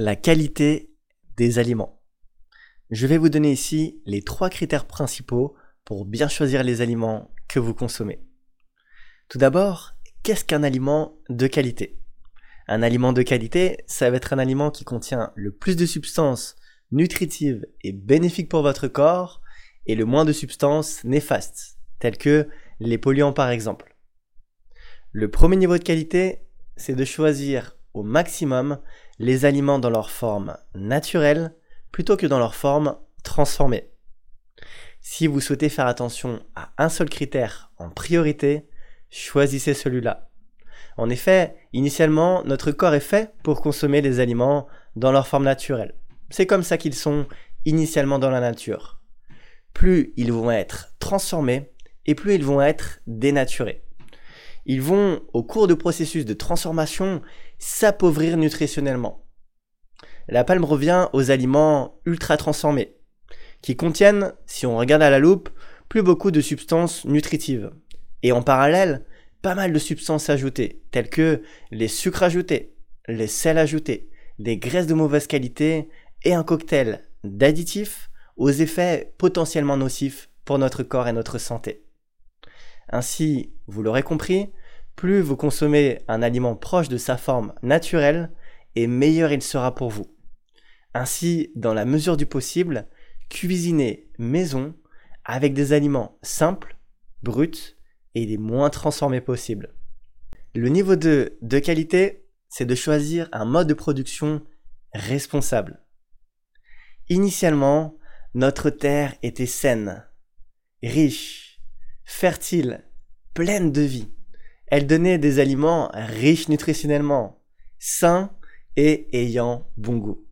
La qualité des aliments. Je vais vous donner ici les trois critères principaux pour bien choisir les aliments que vous consommez. Tout d'abord, qu'est-ce qu'un aliment de qualité? Un aliment de qualité, ça va être un aliment qui contient le plus de substances nutritives et bénéfiques pour votre corps et le moins de substances néfastes, telles que les polluants par exemple. Le premier niveau de qualité, c'est de choisir au maximum les aliments dans leur forme naturelle plutôt que dans leur forme transformée. Si vous souhaitez faire attention à un seul critère en priorité, choisissez celui-là. En effet, initialement, notre corps est fait pour consommer des aliments dans leur forme naturelle. C'est comme ça qu'ils sont initialement dans la nature. Plus ils vont être transformés et plus ils vont être dénaturés ils vont, au cours du processus de transformation, s'appauvrir nutritionnellement. La palme revient aux aliments ultra transformés, qui contiennent, si on regarde à la loupe, plus beaucoup de substances nutritives. Et en parallèle, pas mal de substances ajoutées, telles que les sucres ajoutés, les sels ajoutés, les graisses de mauvaise qualité et un cocktail d'additifs aux effets potentiellement nocifs pour notre corps et notre santé. Ainsi, vous l'aurez compris, plus vous consommez un aliment proche de sa forme naturelle, et meilleur il sera pour vous. Ainsi, dans la mesure du possible, cuisinez maison avec des aliments simples, bruts et les moins transformés possibles. Le niveau 2 de qualité, c'est de choisir un mode de production responsable. Initialement, notre terre était saine, riche, fertile, pleine de vie. Elle donnait des aliments riches nutritionnellement, sains et ayant bon goût.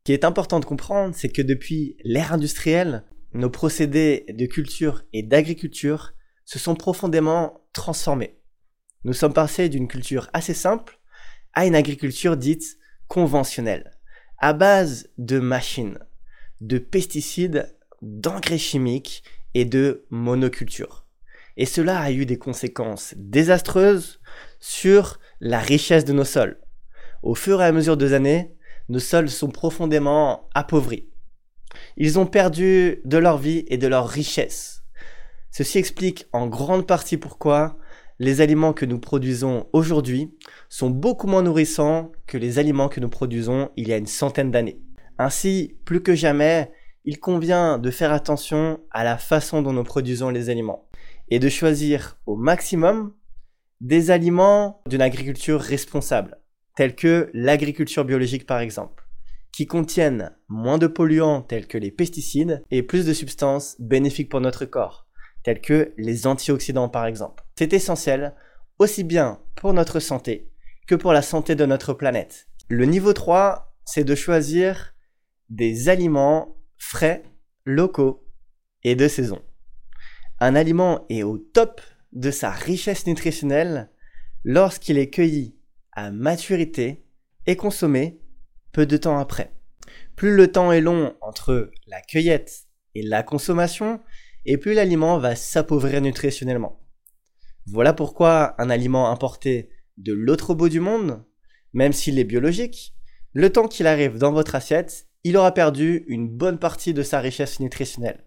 Ce qui est important de comprendre, c'est que depuis l'ère industrielle, nos procédés de culture et d'agriculture se sont profondément transformés. Nous sommes passés d'une culture assez simple à une agriculture dite conventionnelle, à base de machines, de pesticides, d'engrais chimiques et de monoculture. Et cela a eu des conséquences désastreuses sur la richesse de nos sols. Au fur et à mesure des années, nos sols sont profondément appauvris. Ils ont perdu de leur vie et de leur richesse. Ceci explique en grande partie pourquoi les aliments que nous produisons aujourd'hui sont beaucoup moins nourrissants que les aliments que nous produisons il y a une centaine d'années. Ainsi, plus que jamais, il convient de faire attention à la façon dont nous produisons les aliments et de choisir au maximum des aliments d'une agriculture responsable, tels que l'agriculture biologique par exemple, qui contiennent moins de polluants tels que les pesticides et plus de substances bénéfiques pour notre corps, tels que les antioxydants par exemple. C'est essentiel aussi bien pour notre santé que pour la santé de notre planète. Le niveau 3, c'est de choisir des aliments frais, locaux et de saison un aliment est au top de sa richesse nutritionnelle lorsqu'il est cueilli à maturité et consommé peu de temps après. Plus le temps est long entre la cueillette et la consommation, et plus l'aliment va s'appauvrir nutritionnellement. Voilà pourquoi un aliment importé de l'autre bout du monde, même s'il est biologique, le temps qu'il arrive dans votre assiette, il aura perdu une bonne partie de sa richesse nutritionnelle.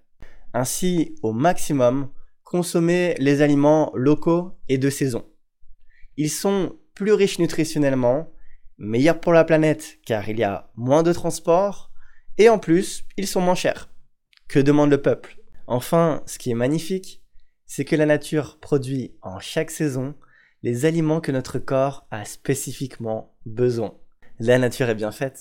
Ainsi, au maximum, consommez les aliments locaux et de saison. Ils sont plus riches nutritionnellement, meilleurs pour la planète car il y a moins de transport, et en plus, ils sont moins chers. Que demande le peuple? Enfin, ce qui est magnifique, c'est que la nature produit en chaque saison les aliments que notre corps a spécifiquement besoin. La nature est bien faite.